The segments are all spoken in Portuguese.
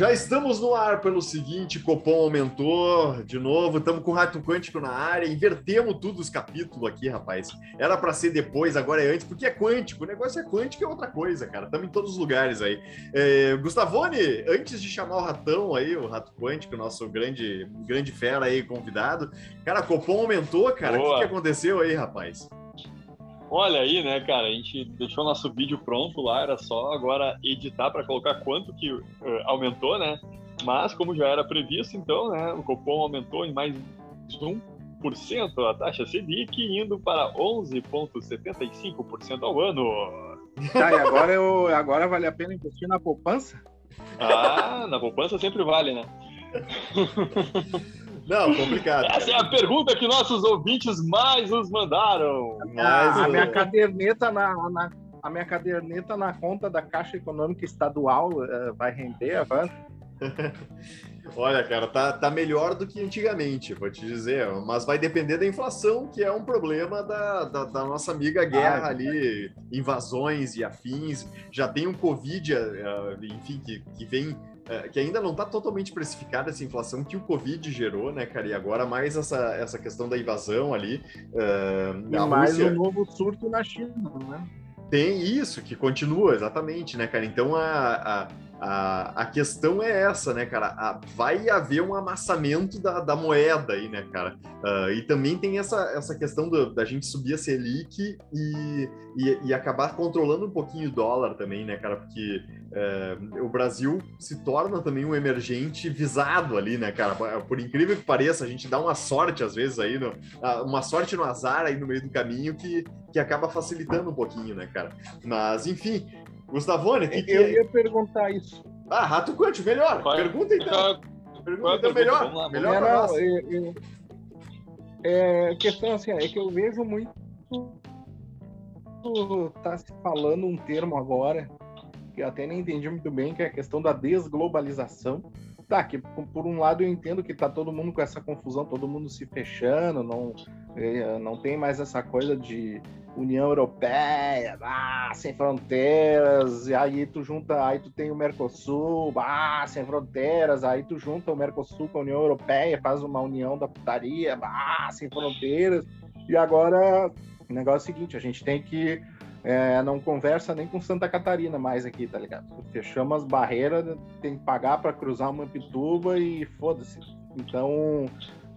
Já estamos no ar pelo seguinte, Copom aumentou de novo, estamos com o Rato Quântico na área, invertemos tudo os capítulos aqui, rapaz. Era para ser depois, agora é antes, porque é quântico, o negócio é quântico, é outra coisa, cara. Estamos em todos os lugares aí. É, Gustavone, antes de chamar o Ratão aí, o Rato Quântico, nosso grande, grande fera aí, convidado, cara, Copom aumentou, cara, o que, que aconteceu aí, rapaz? Olha aí, né, cara, a gente deixou nosso vídeo pronto lá, era só agora editar para colocar quanto que uh, aumentou, né? Mas como já era previsto, então, né, o Copom aumentou em mais 1% a taxa Selic, indo para 11,75% ao ano. Tá, e agora, eu, agora vale a pena investir na poupança? Ah, na poupança sempre vale, né? Não, complicado. Essa cara. é a pergunta que nossos ouvintes mais nos mandaram. Mas, a, minha caderneta na, na, a minha caderneta na conta da Caixa Econômica Estadual uh, vai render avança? Olha, cara, tá, tá melhor do que antigamente, vou te dizer, mas vai depender da inflação, que é um problema da, da, da nossa amiga guerra ah, ali, invasões e afins. Já tem um Covid, eh, enfim, que, que vem é, que ainda não está totalmente precificada essa inflação que o Covid gerou, né, cara? E agora mais essa, essa questão da invasão ali. Uh, e mais Rússia... um novo surto na China, né? Tem isso, que continua, exatamente, né, cara? Então a, a a, a questão é essa, né, cara? A, vai haver um amassamento da, da moeda aí, né, cara? Uh, e também tem essa, essa questão do, da gente subir a Selic e, e, e, acabar controlando um pouquinho o dólar também, né, cara? Porque uh, o Brasil se torna também um emergente visado ali, né, cara? Por incrível que pareça, a gente dá uma sorte às vezes aí, no, uma sorte no azar aí no meio do caminho que, que acaba facilitando um pouquinho, né, cara? Mas, enfim, Gustavone, que, que Eu ia perguntar isso. Ah, Rato Quântico, melhor. Qual, Pergunta então. Pergunta então, melhor. Lá, melhor não, não, eu, eu, é, questão assim, é que eu vejo muito tá se falando um termo agora que eu até nem entendi muito bem, que é a questão da desglobalização. Tá, que por um lado eu entendo que tá todo mundo com essa confusão, todo mundo se fechando, não, é, não tem mais essa coisa de União Europeia, ah, sem fronteiras, e aí tu junta, aí tu tem o Mercosul, ah, sem fronteiras, aí tu junta o Mercosul com a União Europeia, faz uma união da putaria, ah, sem fronteiras, e agora o negócio é o seguinte, a gente tem que é, não conversa nem com Santa Catarina mais aqui, tá ligado? Fechamos as barreiras, tem que pagar para cruzar uma pituba e foda-se. Então,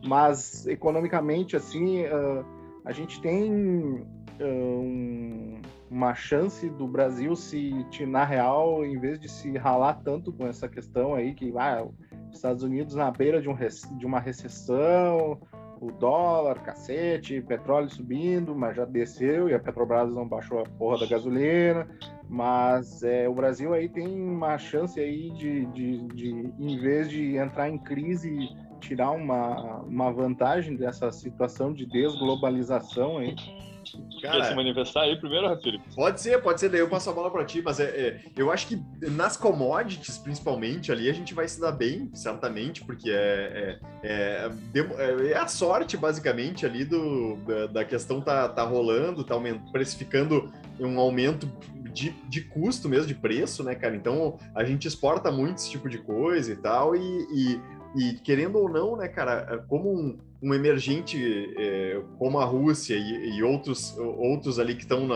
mas economicamente, assim, uh, a gente tem um, uma chance do Brasil se, na real, em vez de se ralar tanto com essa questão aí, que ah, os Estados Unidos na beira de, um, de uma recessão, o dólar, cacete, petróleo subindo, mas já desceu e a Petrobras não baixou a porra da gasolina. Mas é, o Brasil aí tem uma chance aí de, de, de, em vez de entrar em crise, tirar uma, uma vantagem dessa situação de desglobalização aí Cara, Quer se manifestar aí primeiro, Felipe? Pode ser, pode ser, daí eu passo a bola para ti, mas é, é, eu acho que nas commodities, principalmente, ali a gente vai se dar bem, certamente, porque é, é, é, é a sorte, basicamente, ali do, da, da, questão tá, tá rolando, tá aument, precificando um aumento de, de custo mesmo, de preço, né, cara? Então a gente exporta muito esse tipo de coisa e tal, e, e, e querendo ou não, né, cara, como um um emergente é, como a Rússia e, e, outros, outros ali que estão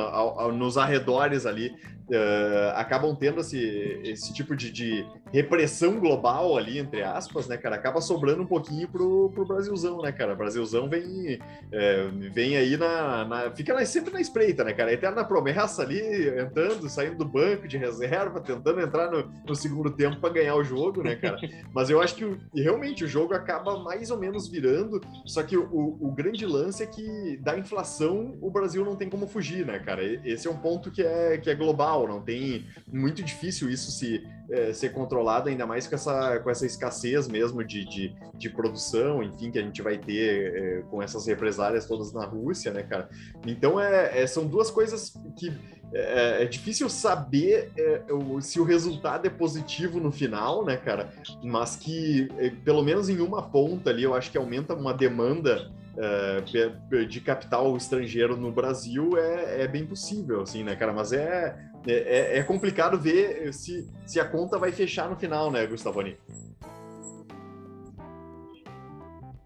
nos arredores ali uh, acabam tendo esse, esse tipo de, de, repressão global ali, entre aspas, né, cara? Acaba sobrando um pouquinho pro, pro Brasilzão, né, cara? O Brasilzão vem, é, vem aí na, na Fica sempre na espreita, né, cara? A eterna promessa ali, entrando, saindo do banco de reserva, tentando entrar no, no segundo tempo para ganhar o jogo, né, cara? Mas eu acho que realmente o jogo acaba mais ou menos virando, só que o, o grande lance é que da inflação o Brasil não tem como fugir, né, cara? Esse é um ponto que é, que é global não tem muito difícil isso se é, ser controlado, ainda mais com essa, com essa escassez mesmo de, de, de produção, enfim, que a gente vai ter é, com essas represálias todas na Rússia, né, cara? Então é, é são duas coisas que é, é, difícil saber é, o, se o resultado é positivo no final, né, cara? Mas que, é, pelo menos em uma ponta ali, eu acho que aumenta uma demanda é, de capital estrangeiro no Brasil é, é, bem possível, assim, né, cara? Mas é, é, é, complicado ver se, se a conta vai fechar no final, né, Gustavoni?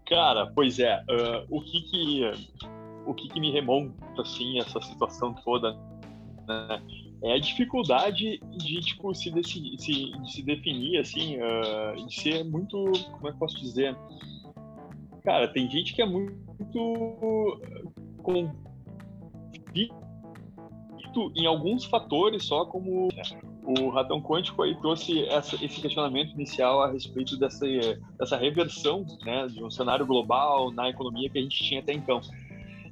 Cara, pois é. Uh, o que que o que que me remonta assim essa situação toda, né? É a dificuldade de tipo se, decidir, se, de se definir assim, uh, de ser muito, como é que posso dizer? Cara, tem gente que é muito convicto em alguns fatores só, como o Ratão Quântico aí trouxe essa, esse questionamento inicial a respeito dessa, dessa reversão né, de um cenário global na economia que a gente tinha até então.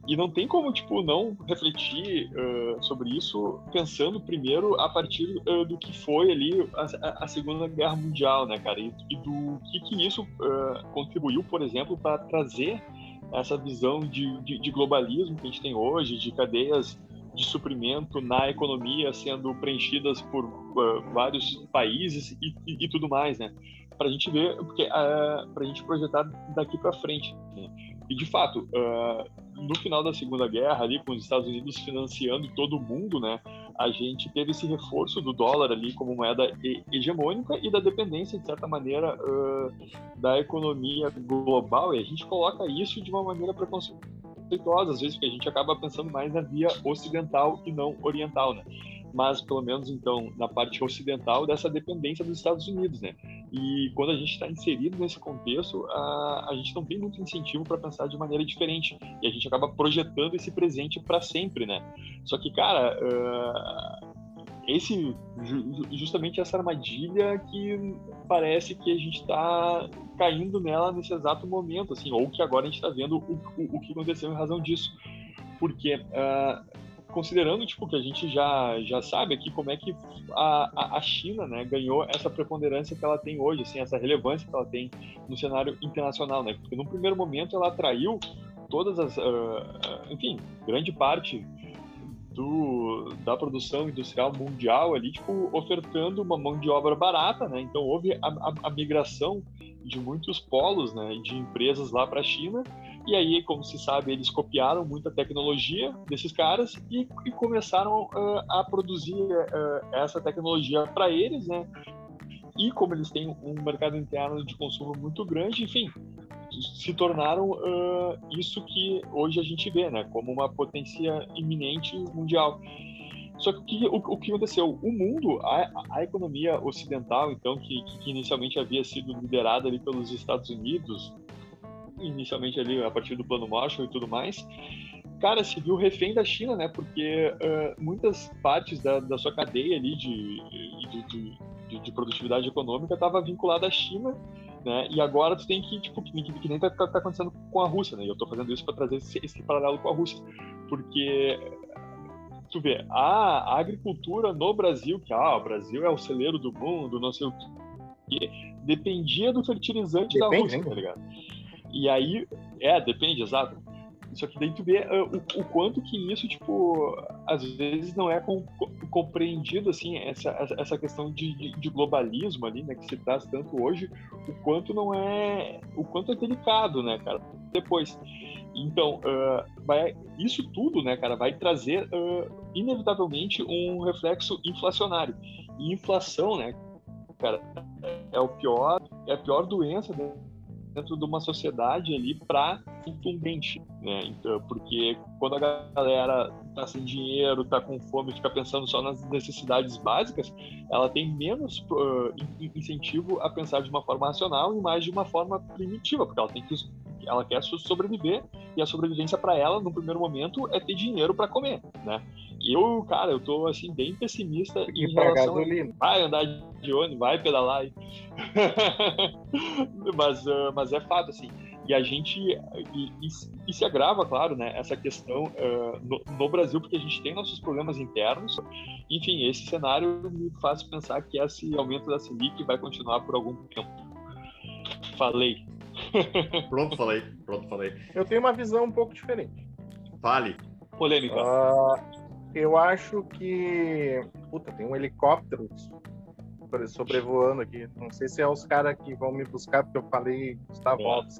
E não tem como, tipo, não refletir uh, sobre isso pensando primeiro a partir uh, do que foi ali a, a, Segunda Guerra Mundial, né, cara? E, e do que, que isso uh, contribuiu, por exemplo, para trazer essa visão de, de, de, globalismo que a gente tem hoje, de cadeias de suprimento na economia sendo preenchidas por vários países e, e, e, tudo mais, né? Para a gente ver, porque para a gente projetar daqui para frente. Né? E de fato, no final da Segunda Guerra, ali com os Estados Unidos financiando todo mundo, né, a gente teve esse reforço do dólar ali como moeda hegemônica e da dependência, de certa maneira, uh, da economia global. E a gente coloca isso de uma maneira preconceituosa, às vezes, porque a gente acaba pensando mais na via ocidental e não oriental, né? mas pelo menos então na parte ocidental dessa dependência dos Estados Unidos, né? E quando a gente está inserido nesse contexto, a, a gente não tem muito incentivo para pensar de maneira diferente e a gente acaba projetando esse presente para sempre, né? Só que cara, uh, esse justamente essa armadilha que parece que a gente está caindo nela nesse exato momento, assim, ou que agora a gente está vendo o, o, o, que aconteceu em razão disso, porque uh, considerando tipo que a gente já já sabe aqui como é que a, a China né, ganhou essa preponderância que ela tem hoje, assim, essa relevância que ela tem no cenário internacional, né? Porque no primeiro momento ela atraiu todas as, uh, enfim, grande parte do, da produção industrial mundial ali, tipo, ofertando uma mão de obra barata, né? Então houve a, a, a migração de muitos polos, né, de empresas lá para a China e aí, como se sabe, eles copiaram muita tecnologia desses caras e, e começaram uh, a produzir uh, essa tecnologia para eles, né? E como eles têm um mercado interno de consumo muito grande, enfim, se tornaram uh, isso que hoje a gente vê, né? Como uma potência iminente mundial. Só que o, o, que aconteceu? O mundo, a, a economia ocidental, então, que, que, inicialmente havia sido liderada ali pelos Estados Unidos, inicialmente ali a partir do plano Marshall e tudo mais, cara, se viu refém da China, né? Porque uh, muitas partes da, da sua cadeia ali de, de, de, de produtividade econômica estava vinculada à China, né? E agora tu tem que, tipo, que, que, que nem tá, tá, acontecendo com a Rússia, né? E eu tô fazendo isso para trazer esse, esse, paralelo com a Rússia, porque tu vê, a, a agricultura no Brasil, que ah, o Brasil é o celeiro do mundo, não sei o que, dependia do fertilizante Depende, da Rússia, hein? tá ligado? E aí, é, depende, exato. Só que daí tu vê uh, o, o, quanto que isso, tipo, às vezes não é com, compreendido, assim, essa, essa questão de, de, globalismo ali, né, que se traz tanto hoje, o quanto não é, o quanto é delicado, né, cara, depois. Então, uh, vai, isso tudo, né, cara, vai trazer, uh, inevitavelmente, um reflexo inflacionário. E inflação, né, cara, é o pior, é a pior doença, dentro de uma sociedade ali para incumbente, né? Então, porque quando a galera tá sem dinheiro, tá com fome, fica pensando só nas necessidades básicas, ela tem menos uh, incentivo a pensar de uma forma racional e mais de uma forma primitiva, porque ela tem que ela quer sobreviver e a sobrevivência para ela no primeiro momento é ter dinheiro para comer, né? Eu, cara, eu tô assim bem pessimista e em relação a... vai andar de ônibus, vai pedalar, mas, uh, mas é fato assim. E a gente e, e, e se agrava, claro, né, essa questão uh, no, no, Brasil porque a gente tem nossos problemas internos. Enfim, esse cenário me faz pensar que esse aumento da Selic vai continuar por algum tempo. Falei. Pronto, falei. Pronto, falei. Eu tenho uma visão um pouco diferente. Fale. Polêmica. Uh, eu acho que. Puta, tem um helicóptero sobrevoando aqui. Não sei se é os caras que vão me buscar, porque eu falei Gustavo Alves.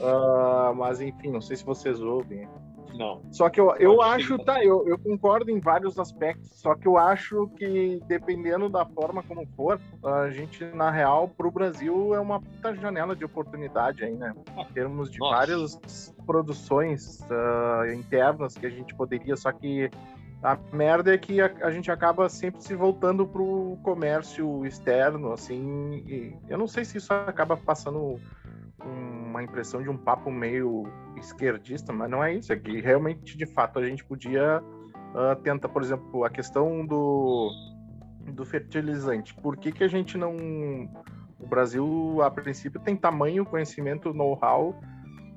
Uh, mas enfim, não sei se vocês ouvem. Não. Só que eu, eu acho, tá, eu, eu concordo em vários aspectos, só que eu acho que dependendo da forma como for, a gente, na real, para o Brasil é uma puta janela de oportunidade aí, né? Em termos de Nossa. várias produções uh, internas que a gente poderia, só que a merda é que a, a, gente acaba sempre se voltando pro comércio externo, assim. eu não sei se isso acaba passando uma impressão de um papo meio esquerdista, mas não é isso. É que realmente, de fato, a gente podia uh, tentar, por exemplo, a questão do, do fertilizante. Por que, que a gente não. O Brasil, a princípio, tem tamanho, conhecimento, know-how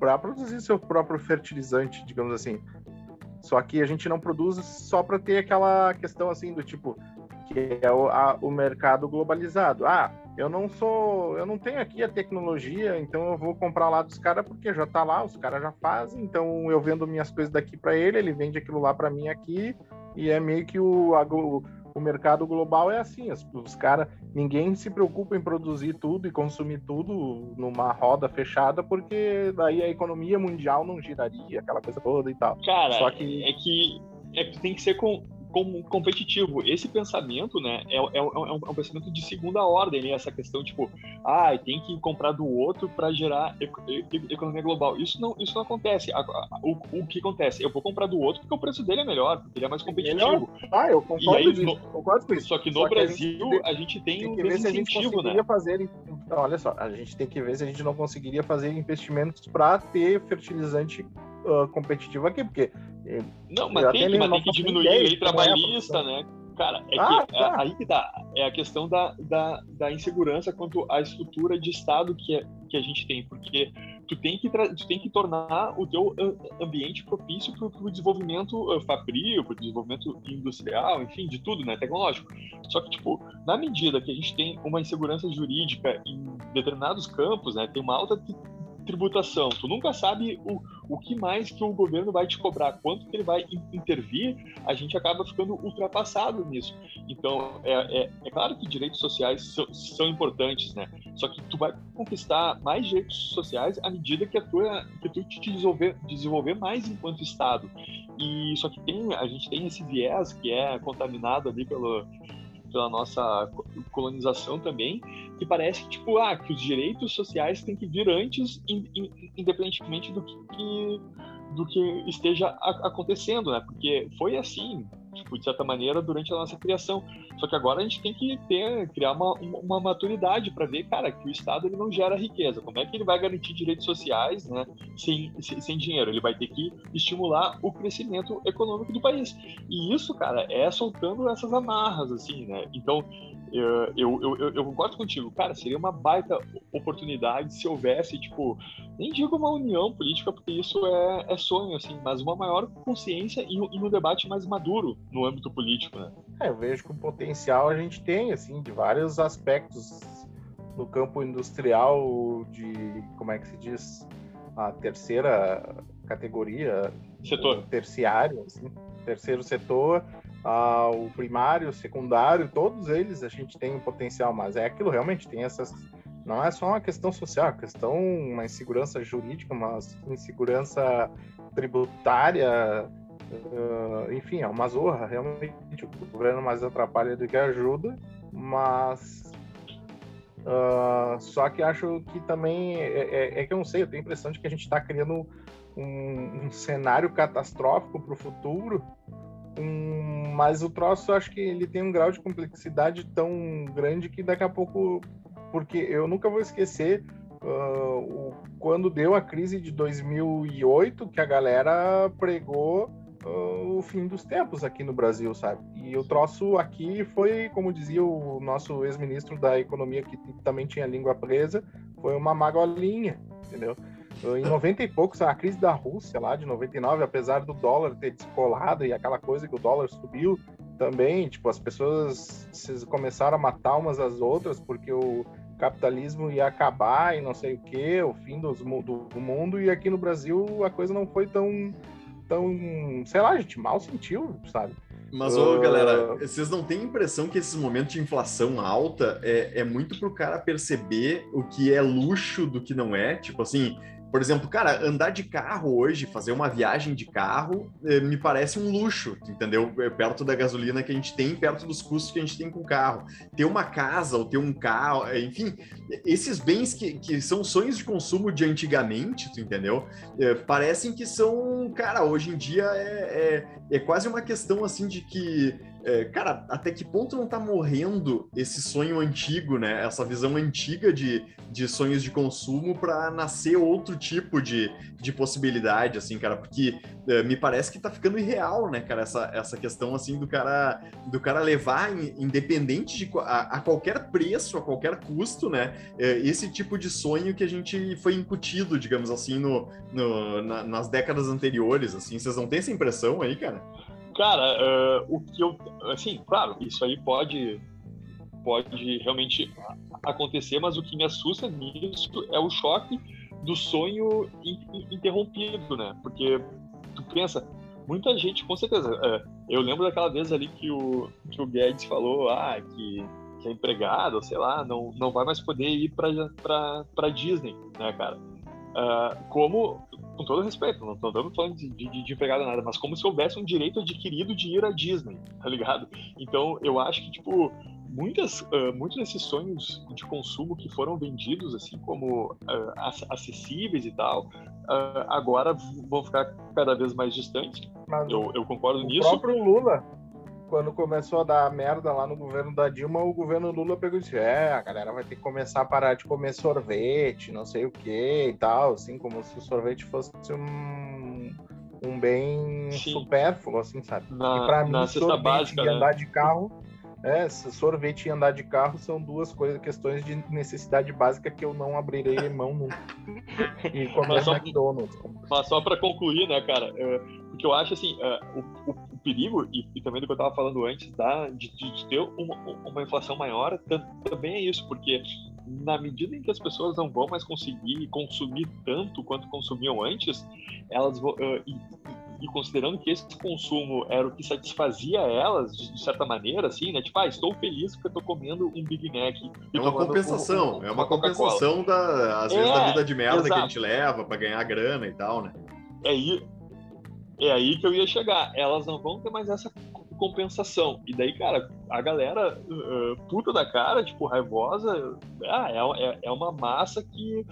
para produzir seu próprio fertilizante, digamos assim. Só que a gente não produz só para ter aquela questão assim do tipo que é o, a, o mercado globalizado. Ah, eu não sou, eu não tenho aqui a tecnologia, então eu vou comprar lá dos caras porque já tá lá, os caras já fazem, então eu vendo minhas coisas daqui para ele, ele vende aquilo lá para mim aqui, e é meio que o, a, o mercado global é assim, os, os caras, ninguém se preocupa em produzir tudo e consumir tudo numa roda fechada, porque daí a economia mundial não giraria, aquela coisa toda e tal. Cara, Só que... é que é que tem que ser com, como competitivo. Esse pensamento, né, é, é, é, um, é, um, pensamento de segunda ordem, né? essa questão, tipo, ah, tem que comprar do outro para gerar economia global. Isso não, isso não acontece. O, o, que acontece? Eu vou comprar do outro porque o preço dele é melhor, porque ele é mais competitivo. Melhor? Ah, eu concordo, aí, no, concordo com isso. Só que no só Brasil que a, gente, a gente tem, tem que ver se a gente né? conseguiria né? fazer. Então, olha só, a gente tem que ver se a gente não conseguiria fazer investimentos para ter fertilizante uh, competitivo aqui, porque. Eh, não, mas tem, que, mas tem que diminuir a lei trabalhista, né? Cara, é ah, que é, tá. aí que dá. É a questão da, da, da, insegurança quanto à estrutura de Estado que, é, que a gente tem, porque tu tem que, tu tem que tornar o teu ambiente propício para o desenvolvimento uh, fabrio, para o desenvolvimento industrial, enfim, de tudo, né, tecnológico. Só que, tipo, na medida que a gente tem uma insegurança jurídica em determinados campos, né, tem uma alta tributação. Tu nunca sabe o, o que mais que o governo vai te cobrar, quanto que ele vai intervir, a gente acaba ficando ultrapassado nisso. Então, é, é, é claro que direitos sociais são, são, importantes, né? Só que tu vai conquistar mais direitos sociais à medida que, a tua, que tu te desenvolver, desenvolver mais enquanto Estado. E só que tem, a gente tem esse viés que é contaminado ali pelo pela nossa colonização também, que parece que, tipo, ah, que os direitos sociais têm que vir antes, independentemente do que, do que esteja acontecendo, né? Porque foi assim, tipo, de certa maneira, durante a nossa criação. Só que agora a gente tem que ter, criar uma, uma maturidade para ver, cara, que o Estado ele não gera riqueza. Como é que ele vai garantir direitos sociais né, sem, sem, sem dinheiro? Ele vai ter que estimular o crescimento econômico do país. E isso, cara, é soltando essas amarras, assim, né? Então, eu, eu, eu, eu, concordo contigo, cara, seria uma baita oportunidade se houvesse, tipo, nem digo uma união política, porque isso é, é sonho, assim, mas uma maior consciência e, e um debate mais maduro no âmbito político, né? É, eu vejo que o potencial a gente tem, assim, de vários aspectos no campo industrial de, como é que se diz, a terceira categoria, setor. terciário, assim, terceiro setor, ah, o primário, o secundário, todos eles a gente tem um potencial, mas é aquilo realmente tem essas. Não é só uma questão social, é questão, uma insegurança jurídica, uma insegurança tributária, uh, enfim, é uma zorra, realmente. O governo mais atrapalha do que ajuda, mas. Uh, só que acho que também. É, é, é, que eu não sei, eu tenho a impressão de que a gente está criando um, um cenário catastrófico para o futuro um, mas o troço, acho que ele tem um grau de complexidade tão grande que daqui a pouco. Porque eu nunca vou esquecer uh, o, quando deu a crise de 2008, que a galera pregou uh, o fim dos tempos aqui no Brasil, sabe? E o troço aqui foi, como dizia o nosso ex-ministro da Economia, que também tinha língua presa, foi uma magolinha, entendeu? Em 90 e poucos, a crise da Rússia lá de 99, apesar do dólar ter descolado e aquela coisa que o dólar subiu também, tipo, as pessoas começaram a matar umas às outras porque o capitalismo ia acabar e não sei o que, o fim dos, do, do mundo, e aqui no Brasil a coisa não foi tão, tão, sei lá, a gente mal sentiu, sabe? Mas, ô, uh... galera, vocês não têm impressão que esses momentos de inflação alta é, é muito pro cara perceber o que é luxo do que não é? Tipo assim, por exemplo, cara, andar de carro hoje, fazer uma viagem de carro, eh, me parece um luxo, entendeu? É perto da gasolina que a gente tem, perto dos custos que a gente tem com o carro. Ter uma casa ou ter um carro, eh, enfim, esses bens que, que são sonhos de consumo de antigamente, tu entendeu? É, parecem que são, cara, hoje em dia é, é, é quase uma questão assim de que é, cara, até que ponto não tá morrendo esse sonho antigo, né? Essa visão antiga de, de sonhos de consumo para nascer outro tipo de, de possibilidade, assim, cara? Porque é, me parece que tá ficando irreal, né, cara? Essa, essa questão, assim, do cara, do cara levar, independente de a, a qualquer preço, a qualquer custo, né? É, esse tipo de sonho que a gente foi incutido, digamos assim, no, no na, nas décadas anteriores, assim. Vocês não têm essa impressão aí, cara? Cara, uh, o que eu. Assim, claro, isso aí pode, pode realmente acontecer, mas o que me assusta nisso é o choque do sonho interrompido, né? Porque tu pensa, muita gente, com certeza. Uh, eu lembro daquela vez ali que o, que o Guedes falou, ah, que, que é empregado, sei lá, não, não vai mais poder ir para Disney, né, cara? Uh, como com todo respeito, não estamos falando de, de, de empregado nada, mas como se houvesse um direito adquirido de ir à Disney, tá ligado? Então, eu acho que, tipo, muitas, uh, muitos desses sonhos de consumo que foram vendidos, assim, como uh, acessíveis e tal, uh, agora vão ficar cada vez mais distantes. eu, eu concordo o nisso. O próprio Lula quando começou a dar merda lá no governo da Dilma, o governo Lula pegou e disse: é, a galera vai ter que começar a parar de comer sorvete, não sei o que e tal, assim, como se o sorvete fosse um, um bem Sim. supérfluo, assim, sabe? Na, e pra mim, sorvete básica, e né? andar de carro. É, sorvete e andar de carro são duas coisas, questões de necessidade básica que eu não abrirei mão nunca. E comer só, McDonald's. Mas só para concluir, né, cara? porque eu acho assim, uh, o, o, perigo, e, e, também do que eu estava falando antes, da, de, de ter uma, uma, inflação maior, também é isso, porque na medida em que as pessoas não vão mais conseguir consumir tanto quanto consumiam antes, elas vão. Uh, e, e considerando que esse consumo era o que satisfazia elas, de, de certa maneira, assim, né? Tipo, ah, estou feliz porque estou comendo um Big Mac. É uma compensação, um, um, é uma compensação, da, às vezes, é, da vida de merda exato. que a gente leva para ganhar grana e tal, né? É, é aí que eu ia chegar. Elas não vão ter mais essa compensação. E daí, cara, a galera uh, puta da cara, tipo, raivosa, ah, é, é, é uma massa que,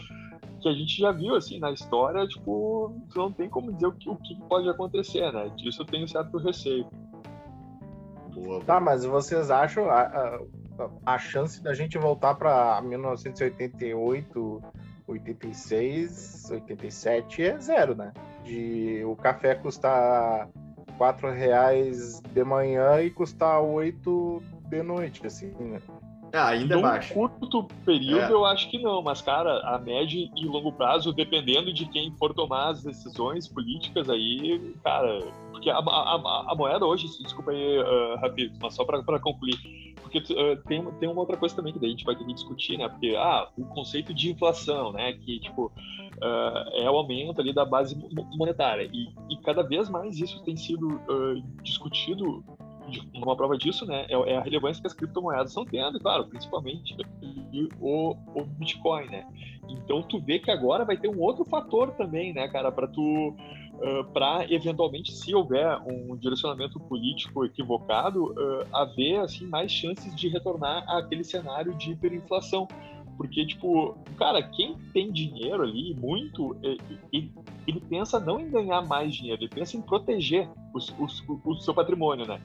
que a gente já viu, assim, na história, tipo, não tem como dizer o que, o que pode acontecer, né? Disso eu tenho certo receio. Boa, tá, mas vocês acham a, a, a chance da gente voltar para 1988 86, 87 é zero, né? De o café custar quatro reais de manhã e custar oito de noite, assim, né? Ah, ainda Num é baixo. curto período é. eu acho que não, mas cara, a médio e longo prazo, dependendo de quem for tomar as decisões políticas aí, cara, porque a, a, a moeda hoje, desculpa aí, uh, mas só para concluir, porque uh, tem, tem uma outra coisa também que daí a gente vai ter que discutir, né? Porque, ah, o conceito de inflação, né? Que, tipo, uh, é o aumento ali da base monetária. E, e cada vez mais isso tem sido uh, discutido uma prova disso, né, é, é, a relevância que as criptomoedas estão tendo, claro, principalmente o, o Bitcoin, né. Então tu vê que agora vai ter um outro fator também, né, cara, para tu uh, para eventualmente, se houver um direcionamento político equivocado, uh, haver assim mais chances de retornar àquele cenário de hiperinflação. Porque, tipo, cara, quem tem dinheiro ali, muito, ele, ele pensa não em ganhar mais dinheiro, ele pensa em proteger os, os, o, seu patrimônio, né?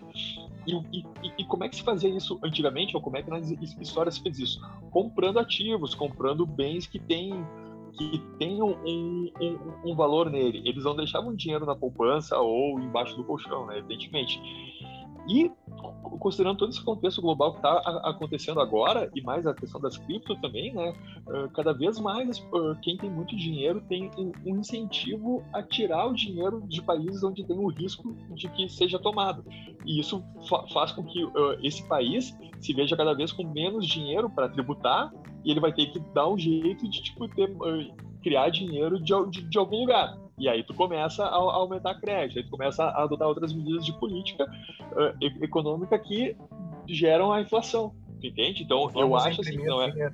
E, e, e, como é que se fazia isso antigamente, ou como é que nas histórias se fez isso? Comprando ativos, comprando bens que têm que tenham um, um, um, valor nele. Eles não deixavam dinheiro na poupança ou embaixo do colchão, né, evidentemente. E considerando todo esse contexto global que está acontecendo agora, e mais a questão das cripto também, né? Cada vez mais quem tem muito dinheiro tem um incentivo a tirar o dinheiro de países onde tem o risco de que seja tomado. E isso faz com que esse país se veja cada vez com menos dinheiro para tributar e ele vai ter que dar um jeito de tipo ter, criar dinheiro de, de, de algum lugar. E aí tu começa a, a aumentar crédito, aí tu começa a adotar outras medidas de política uh, econômica que geram a inflação, entende? Então Vamos eu acho assim, não é...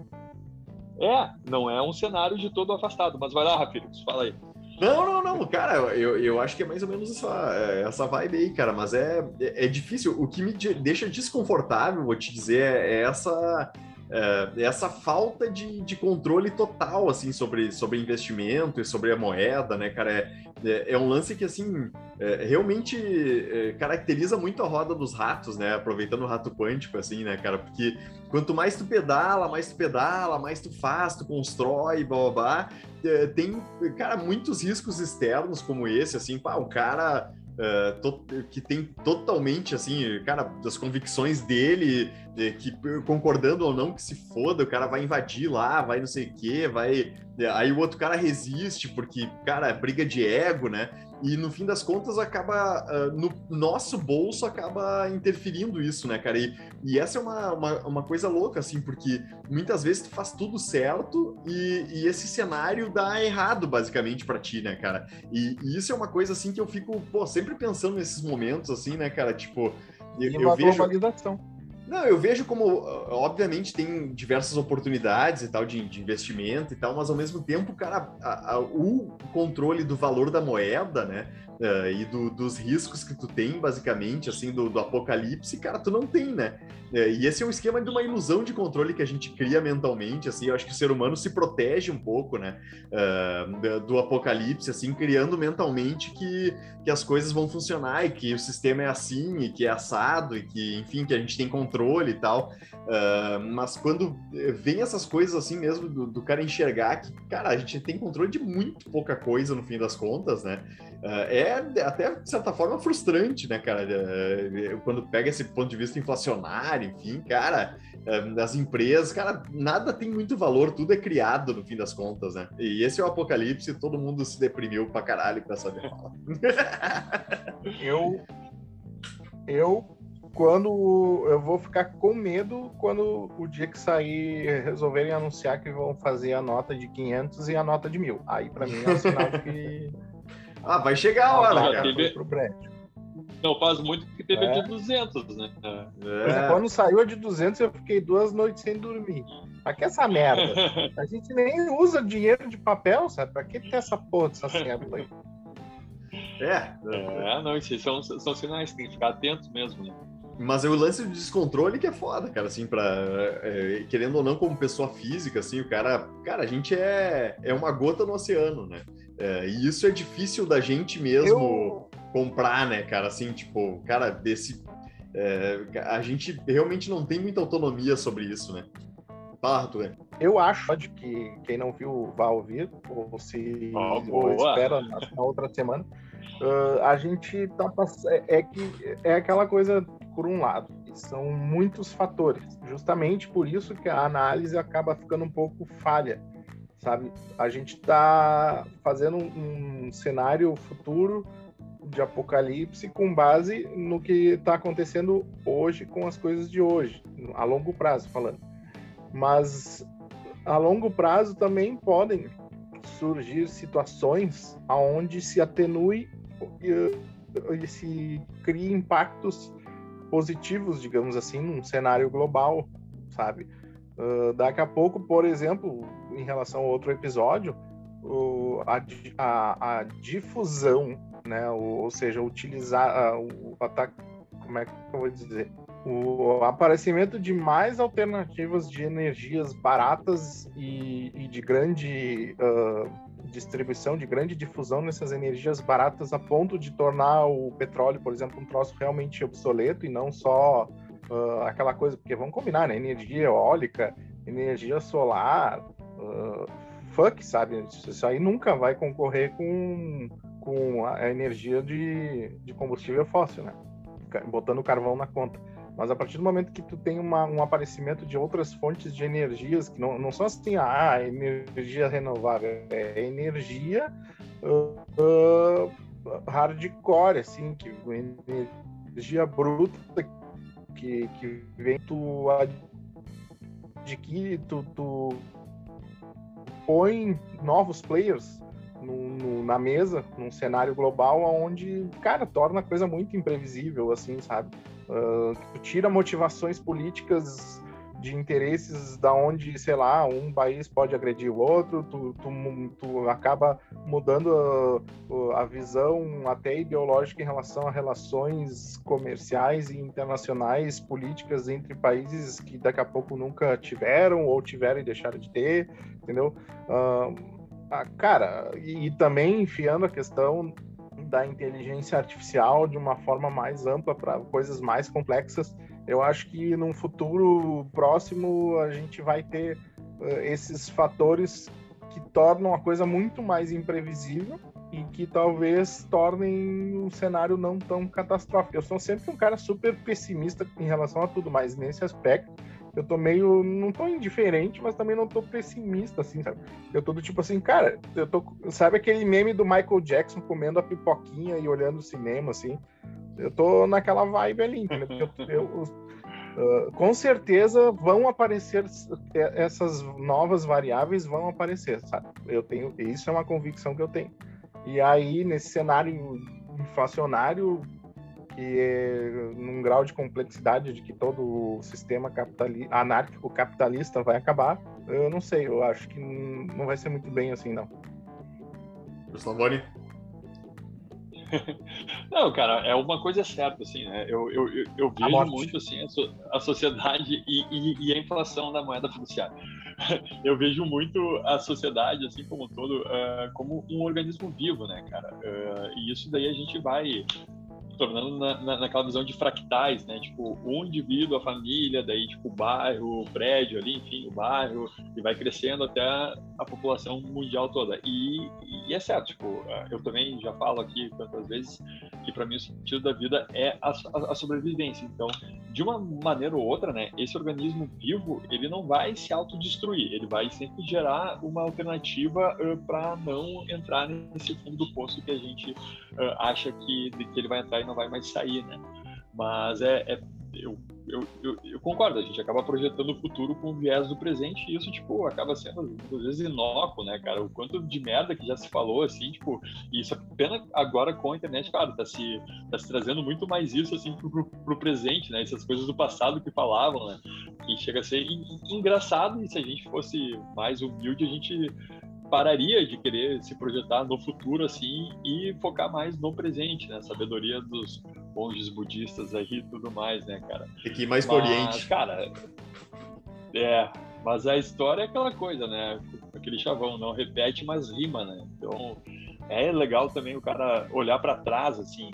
É, não é um cenário de todo afastado, mas vai lá, Rafirix, fala aí. Não, não, não, cara, eu, eu acho que é mais ou menos essa, essa vibe aí, cara, mas é, é, é difícil. O que me deixa desconfortável, vou te dizer, é essa é, essa falta de, de controle total, assim, sobre, sobre investimento e sobre a moeda, né, cara? É, é, é um lance que, assim, é, realmente é, caracteriza muito a roda dos ratos, né? Aproveitando o rato quântico, assim, né, cara? Porque quanto mais tu pedala, mais tu pedala, mais tu faz, tu constrói, blá, blá, blá. É, tem, cara, muitos riscos externos como esse, assim, pá, o cara Uh, que tem totalmente, assim, cara, das convicções dele, de, que concordando ou não que se foda, o cara vai invadir lá, vai não sei o quê, vai. Aí o outro cara resiste, porque, cara, é briga de ego, né? E no fim das contas acaba uh, no nosso bolso acaba interferindo isso, né, cara? E, e essa é uma, uma, uma, coisa louca, assim, porque muitas vezes tu faz tudo certo e, e esse cenário dá errado, basicamente, para ti, né, cara? E, e, isso é uma coisa, assim, que eu fico, pô, sempre pensando nesses momentos, assim, né, cara? Tipo, eu, eu vejo. Globalização. Não, eu vejo como, obviamente, tem diversas oportunidades e tal de, de investimento e tal, mas ao mesmo tempo, cara, a, a, o controle do valor da moeda, né? Uh, e do, dos riscos que tu tem, basicamente, assim, do, do apocalipse, cara, tu não tem, né? Uh, e esse é um esquema de uma ilusão de controle que a gente cria mentalmente, assim, eu acho que o ser humano se protege um pouco, né, uh, do apocalipse, assim, criando mentalmente que, que as coisas vão funcionar e que o sistema é assim e que é assado e que, enfim, que a gente tem controle e tal. Mas quando vem essas coisas assim mesmo, do, do, cara enxergar que, cara, a gente tem controle de muito pouca coisa no fim das contas, né? É até, de certa forma, frustrante, né, cara? Uh, quando pega esse ponto de vista inflacionário, enfim, cara, as empresas, cara, nada tem muito valor, tudo é criado no fim das contas, né? E esse é o apocalipse, todo mundo se deprimiu pra caralho com essa fala. eu. Eu quando eu vou ficar com medo quando o dia que sair resolverem anunciar que vão fazer a nota de 500 e a nota de mil. Aí para mim é um sinal que ah, vai chegar a hora, ah, cara. Teve... Pro prédio. Não faz muito que teve é. a de 200, né? É. Quando saiu a de 200, eu fiquei duas noites sem dormir. Pra que essa merda? A gente nem usa dinheiro de papel, sabe? Pra que ter essa porra dessa cédula aí? É. É, não, isso são, são sinais, tem que ficar atentos mesmo, né? Mas é o lance do descontrole que é foda, cara, assim, pra, é, querendo ou não, como pessoa física, assim, o cara, cara, a gente é, é uma gota no oceano, né? É, e isso é difícil da gente mesmo Eu... comprar, né, cara, assim, tipo, cara, desse, é, a gente realmente não tem muita autonomia sobre isso, né? Fala, Arthur. Eu acho que quem não viu vá ouvir, ou se oh, ou espera na outra semana. Uh, a gente tá é, é que é aquela coisa por um lado. São muitos fatores. Justamente por isso que a análise acaba ficando um pouco falha, sabe? A gente está fazendo um cenário futuro de apocalipse com base no que está acontecendo hoje com as coisas de hoje, a longo prazo falando. Mas a longo prazo também podem surgir situações aonde se atenue e se crie impactos positivos, digamos assim, num cenário global, sabe? Uh, daqui a pouco, por exemplo, em relação ao outro episódio, o, a, a, a, difusão, né? O, ou seja, utilizar o ataque, como é que eu vou dizer? O aparecimento de mais alternativas de energias baratas e, e de grande uh, distribuição, de grande difusão nessas energias baratas a ponto de tornar o petróleo, por exemplo, um troço realmente obsoleto e não só uh, aquela coisa, porque vamos combinar, né? Energia eólica, energia solar, uh, fuck, sabe? Isso aí nunca vai concorrer com, com a energia de, de combustível fóssil, né? Botando carvão na conta. Mas a partir do momento que tu tem uma, um aparecimento de outras fontes de energias, que não, não são assim, ah, energia renovável, é energia uh, uh, hardcore, assim, que energia bruta que, que vem tu adquire, tu, tu põe novos players no, no, na mesa, num cenário global, onde, cara, torna a coisa muito imprevisível, assim, sabe? Uh, tira motivações políticas de interesses da onde, sei lá, um país pode agredir o outro, tu, tu, tu acaba mudando a, a, visão até ideológica em relação a relações comerciais e internacionais, políticas entre países que daqui a pouco nunca tiveram ou tiveram e deixaram de ter, entendeu? Uh, cara, e, e também enfiando a questão da inteligência artificial de uma forma mais ampla para coisas mais complexas. Eu acho que num futuro próximo a gente vai ter uh, esses fatores que tornam a coisa muito mais imprevisível e que talvez tornem o cenário não tão catastrófico. Eu sou sempre um cara super pessimista em relação a tudo, mas nesse aspecto eu tô meio. Não tô indiferente, mas também não tô pessimista, assim, sabe? Eu tô do tipo assim, cara, eu tô. Sabe aquele meme do Michael Jackson comendo a pipoquinha e olhando o cinema, assim? Eu tô naquela vibe ali, entendeu? Porque eu, eu, uh, com certeza vão aparecer essas novas variáveis vão aparecer, sabe? Eu tenho. Isso é uma convicção que eu tenho. E aí, nesse cenário inflacionário, que é num grau de complexidade de que todo o sistema capitali anárquico capitalista vai acabar, eu não sei, eu acho que não vai ser muito bem assim, não. Slavoni? Não, cara, é uma coisa certa, assim, né? Eu, eu, eu, vejo muito, assim, a, so, a sociedade e, e, e, a inflação da moeda fiduciária. Eu vejo muito a sociedade, assim como um todo, uh, como um organismo vivo, né, cara? Uh, e isso daí a gente vai tornando na, na, naquela visão de fractais, né? Tipo, um indivíduo, a família, daí, tipo, o bairro, o prédio ali, enfim, o bairro, e vai crescendo até a população mundial toda. E, e é certo, tipo, eu também já falo aqui tantas vezes que para mim o sentido da vida é a, a, a, sobrevivência. Então, de uma maneira ou outra, né, esse organismo vivo, ele não vai se autodestruir, ele vai sempre gerar uma alternativa uh, para não entrar nesse fundo do poço que a gente uh, acha que, que ele vai entrar e não vai mais sair, né? Mas é, é eu, eu, eu, eu, concordo, a gente acaba projetando o futuro com o viés do presente e isso, tipo, acaba sendo, às vezes, inócuo, né, cara? O quanto de merda que já se falou, assim, tipo, e isso apenas agora com a internet, claro, tá se, tá se trazendo muito mais isso, assim, pro, pro, pro presente, né? Essas coisas do passado que falavam, né? Que chega a ser engraçado e se a gente fosse mais humilde, a gente pararia de querer se projetar no futuro assim e focar mais no presente, né? Sabedoria dos monges budistas aí e tudo mais, né, cara? Tem que ir mais para Oriente. Cara, é, mas a história é aquela coisa, né? Aquele chavão, não repete, mas rima, né? Então é legal também o cara olhar para trás, assim,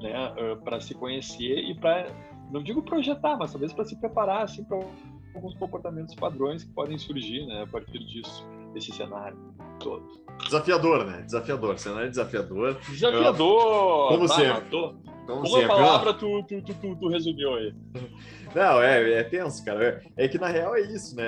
né? Para se conhecer e para, não digo projetar, mas talvez para se preparar, assim, para alguns comportamentos padrões que podem surgir, né? A partir disso desse cenário todo. Desafiador, né? Desafiador. Cenário desafiador. Desafiador! Como tá, sempre. Como Uma sempre. palavra tu, tu, tu, tu, resumiu aí. Não, é, é tenso, cara. É, é, que na real é isso, né?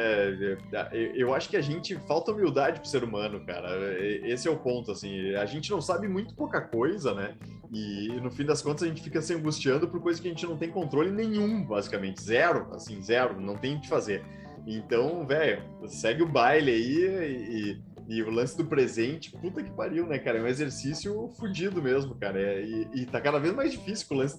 Eu acho que a gente falta humildade pro ser humano, cara. Esse é o ponto, assim. A gente não sabe muito pouca coisa, né? E no fim das contas a gente fica se angustiando por coisa que a gente não tem controle nenhum, basicamente. Zero, assim, zero. Não tem o que fazer. Então, velho, segue o baile aí e, e, o lance do presente, puta que pariu, né, cara? É um exercício fudido mesmo, cara. É, e, e tá cada vez mais difícil com o lance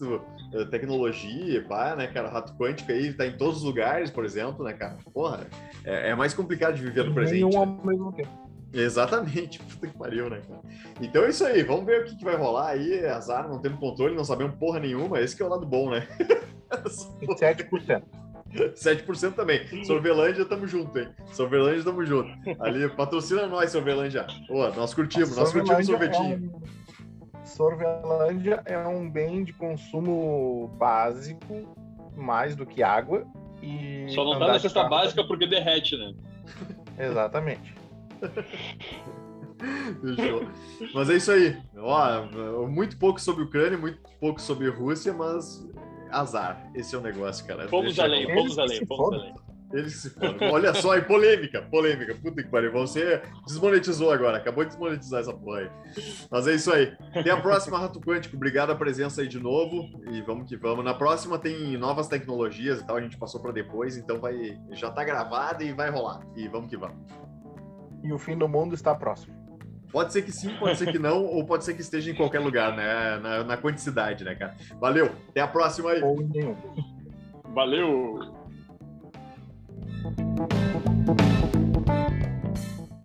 da tecnologia, pá, né, cara? O rato quântico aí tá em todos os lugares, por exemplo, né, cara? Porra, é, é mais complicado de viver no presente. Nenhum né? ao mesmo tempo. Exatamente, puta que pariu, né, cara? Então é isso aí, vamos ver o que, que vai rolar aí. Azar, não temos controle, não sabemos porra nenhuma, esse que é o lado bom, né? 7%. 7% também. Sorvelândia, tamo junto, hein? Sorvelândia, tamo junto. Ali, patrocina nós, Sorvelândia. Pô, nós curtimos, nós curtimos sorvetinho. É um... Sorvelândia é um bem de consumo básico, mais do que água. E Só não tá na cesta básica porque derrete, né? Exatamente. Mas é isso aí. Ó, muito pouco sobre Ucrânia, muito pouco sobre Rússia, mas azar. Esse é o negócio, cara. Fomos além, fomos além, fomos além. Eles se foram. Olha só, e polêmica, polêmica. Puta que pariu. Você desmonetizou agora, acabou de desmonetizar essa porra aí. Mas é isso aí. Até a próxima, Rato Quântico. Obrigado a presença aí de novo. E vamos que vamos. Na próxima tem novas tecnologias e tal. A gente passou para depois, então vai. Já tá gravado e vai rolar. E vamos que vamos. E o fim do mundo está próximo. Pode ser que sim, pode ser que não, ou pode ser que esteja em qualquer lugar, né? Na, na quantidade, né, cara? Valeu, até a próxima aí. Valeu!